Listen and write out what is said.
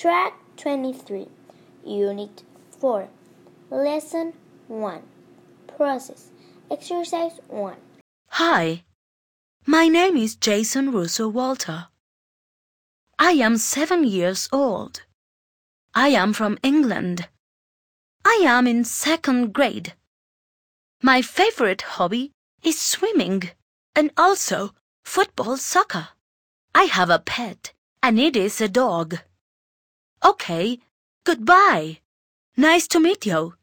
Track 23, Unit 4, Lesson 1, Process, Exercise 1. Hi, my name is Jason Russo Walter. I am seven years old. I am from England. I am in second grade. My favorite hobby is swimming and also football soccer. I have a pet and it is a dog. Okay, goodbye. Nice to meet you.